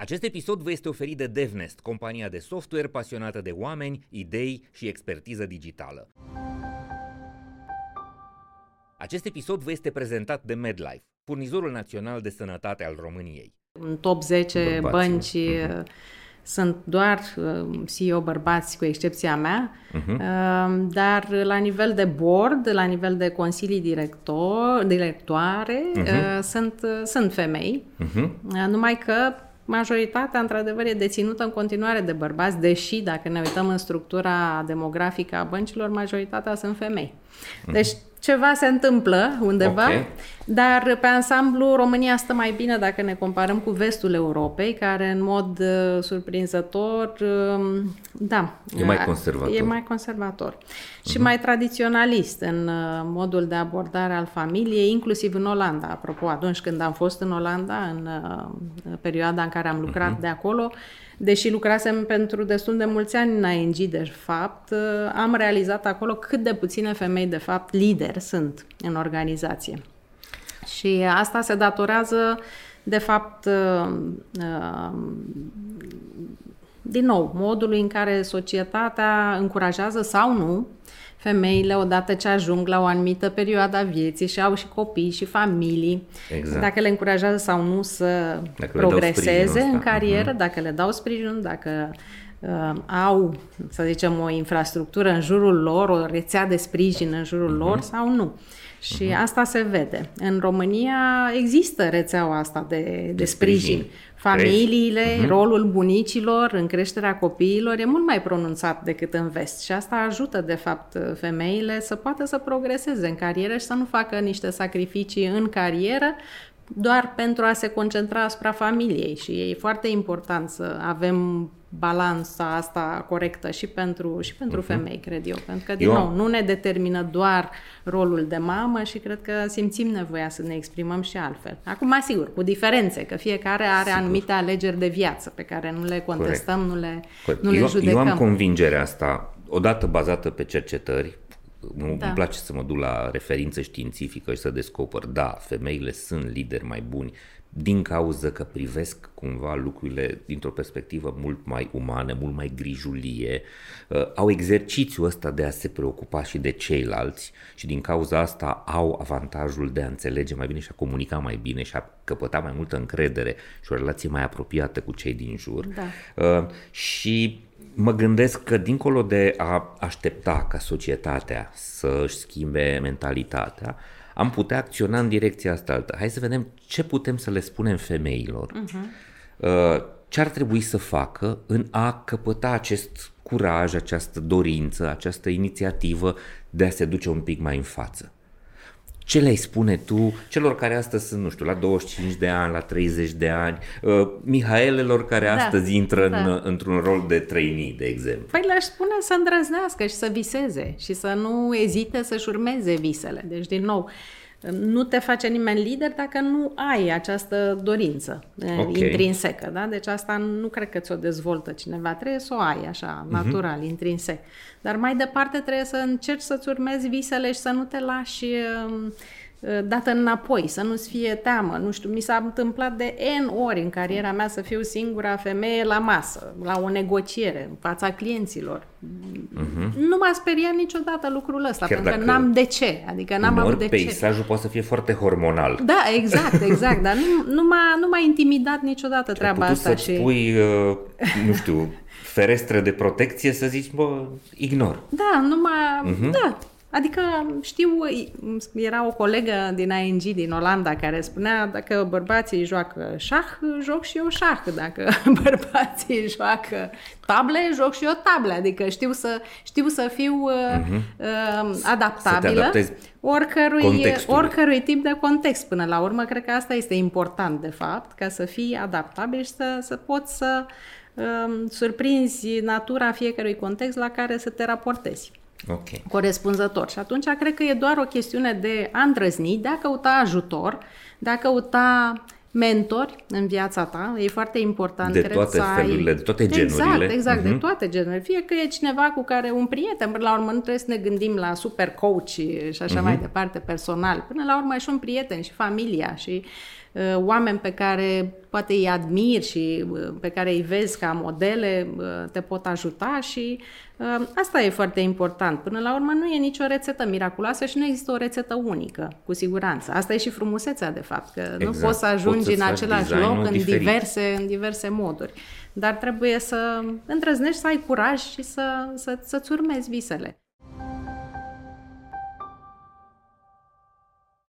Acest episod vă este oferit de DevNest, compania de software pasionată de oameni, idei și expertiză digitală. Acest episod vă este prezentat de MedLife, furnizorul național de sănătate al României. În top 10 Bărbații. bănci Mhm. sunt doar uh, CEO bărbați, cu excepția mea, Mhm. uh, dar la nivel de board, la nivel de consilii director, directoare, uh, sunt, uh, sunt femei, Mhm. Uh, numai că majoritatea, într-adevăr, e deținută în continuare de bărbați, deși, dacă ne uităm în structura demografică a băncilor, majoritatea sunt femei. Deci, ceva se întâmplă undeva, Ok. Dar pe ansamblu România stă mai bine dacă ne comparăm cu vestul Europei, care în mod uh, surprinzător, uh, da, E mai uh, conservator. E mai conservator și mai tradiționalist în uh, modul de abordare al familiei, inclusiv în Olanda. Apropo, atunci când am fost în Olanda, în uh, perioada în care am lucrat de acolo, deși lucrasem pentru destul de mulți ani în ING, de fapt, uh, am realizat acolo cât de puține femei, de fapt, lideri sunt în organizație. Și asta se datorează, de fapt, uh, uh, din nou, modului în care societatea încurajează sau nu femeile, odată ce ajung la o anumită perioadă a vieții și au și copii și familii, Exact. dacă le încurajează sau nu să Dacă le dau progreseze sprijinul în ăsta. carieră, dacă le dau sprijin, dacă uh, au, să zicem, o infrastructură în jurul lor, o rețea de sprijin în jurul Mhm. lor sau nu. Și asta se vede. În România există rețeaua asta de, de, sprijin. sprijin. Familiile, rolul bunicilor în creșterea copiilor e mult mai pronunțat decât în vest și asta ajută, de fapt, femeile să poată să progreseze în carieră și să nu facă niște sacrificii în carieră doar pentru a se concentra asupra familiei și e foarte important să avem balanța asta corectă și pentru, și pentru femei, cred eu. Pentru că, din Eu- nou, nu ne determină doar rolul de mamă și cred că simțim nevoia să ne exprimăm și altfel. Acum, sigur, cu diferențe, că fiecare are Sigur. anumite alegeri de viață pe care nu le contestăm, nu le, Corect. nu le eu, judecăm. eu am convingerea asta, odată bazată pe cercetări, da. Da. îmi place să mă duc la referință științifică și să descoper, da, femeile sunt lideri mai buni din cauza că privesc cumva lucrurile dintr-o perspectivă mult mai umană, mult mai grijulie, uh, au exercițiul ăsta de a se preocupa și de ceilalți și din cauza asta au avantajul de a înțelege mai bine și a comunica mai bine și a căpăta mai multă încredere și o relație mai apropiată cu cei din jur. Da. Uh, și mă gândesc că dincolo de a aștepta ca societatea să își schimbe mentalitatea, am putea acționa în direcția asta altă. Hai să vedem ce putem să le spunem femeilor. Uh, ce ar trebui să facă în a căpăta acest curaj, această dorință, această inițiativă de a se duce un pic mai în față. Ce le-ai spune tu celor care astăzi sunt, nu știu, la 25 de ani, la 30 de ani, uh, Mihaelelor care Da, astăzi intră în, da. într-un rol de trainee, de exemplu? Păi le-aș spune să îndrăznească și să viseze și să nu ezite să-și urmeze visele. Deci, din nou, nu te face nimeni lider dacă nu ai această dorință Ok. okay. intrinsecă. Da? Deci asta nu cred că ți-o dezvoltă cineva. Trebuie să o ai așa, natural, intrinsec. Dar mai departe trebuie să încerci să-ți urmezi visele și să nu te lași um, dată înapoi, să nu-ți fie teamă. Nu știu, mi s-a întâmplat de N ori în cariera mea să fiu singura femeie la masă, la o negociere, în fața clienților. Uh-huh. Nu m-a speriat niciodată lucrul ăsta, Chiar pentru că dacă n-am de ce. Adică n-am Uneori avut de ce. peisajul poate să fie foarte hormonal. Da, exact, exact, dar nu, nu, m-a, nu m-a intimidat niciodată Ai treaba putut asta. să-ți Și... pui, uh, nu știu, ferestre de protecție să zici, bă, ignor. Da, nu m-a... Mhm. Uh-huh. Da, adică știu, era o colegă din ING din Olanda care spunea dacă bărbații joacă șah, joc și eu șah. Dacă bărbații joacă table, joc și eu table. Adică știu să, știu să fiu uh, uh, adaptabilă adaptezi oricărui, contextului. oricărui tip de context. Până la urmă, cred că asta este important, de fapt, ca să fii adaptabil și să, să poți să um, surprinzi natura fiecărui context la care să te raportezi Ok. corespunzător. Și atunci cred că e doar o chestiune de a îndrăzni, de a căuta ajutor, de a căuta mentori în viața ta. E foarte important, De cred, toate să ai... felurile, de toate Exact, genurile. exact, de Mhm. toate genurile. Fie că e cineva cu care un prieten, până la urmă nu trebuie să ne gândim la super coach și așa Mhm. mai departe, personal. Până la urmă e și un prieten și familia și oameni pe care poate îi admiri și pe care îi vezi ca modele te pot ajuta și asta e foarte important. Până la urmă nu e nicio rețetă miraculoasă și nu există o rețetă unică, cu siguranță. Asta e și frumusețea, de fapt, că exact. nu poți să ajungi poți în același loc în diverse, în diverse moduri. Dar trebuie să îndrăznești să ai curaj și să, să, să-ți urmezi visele.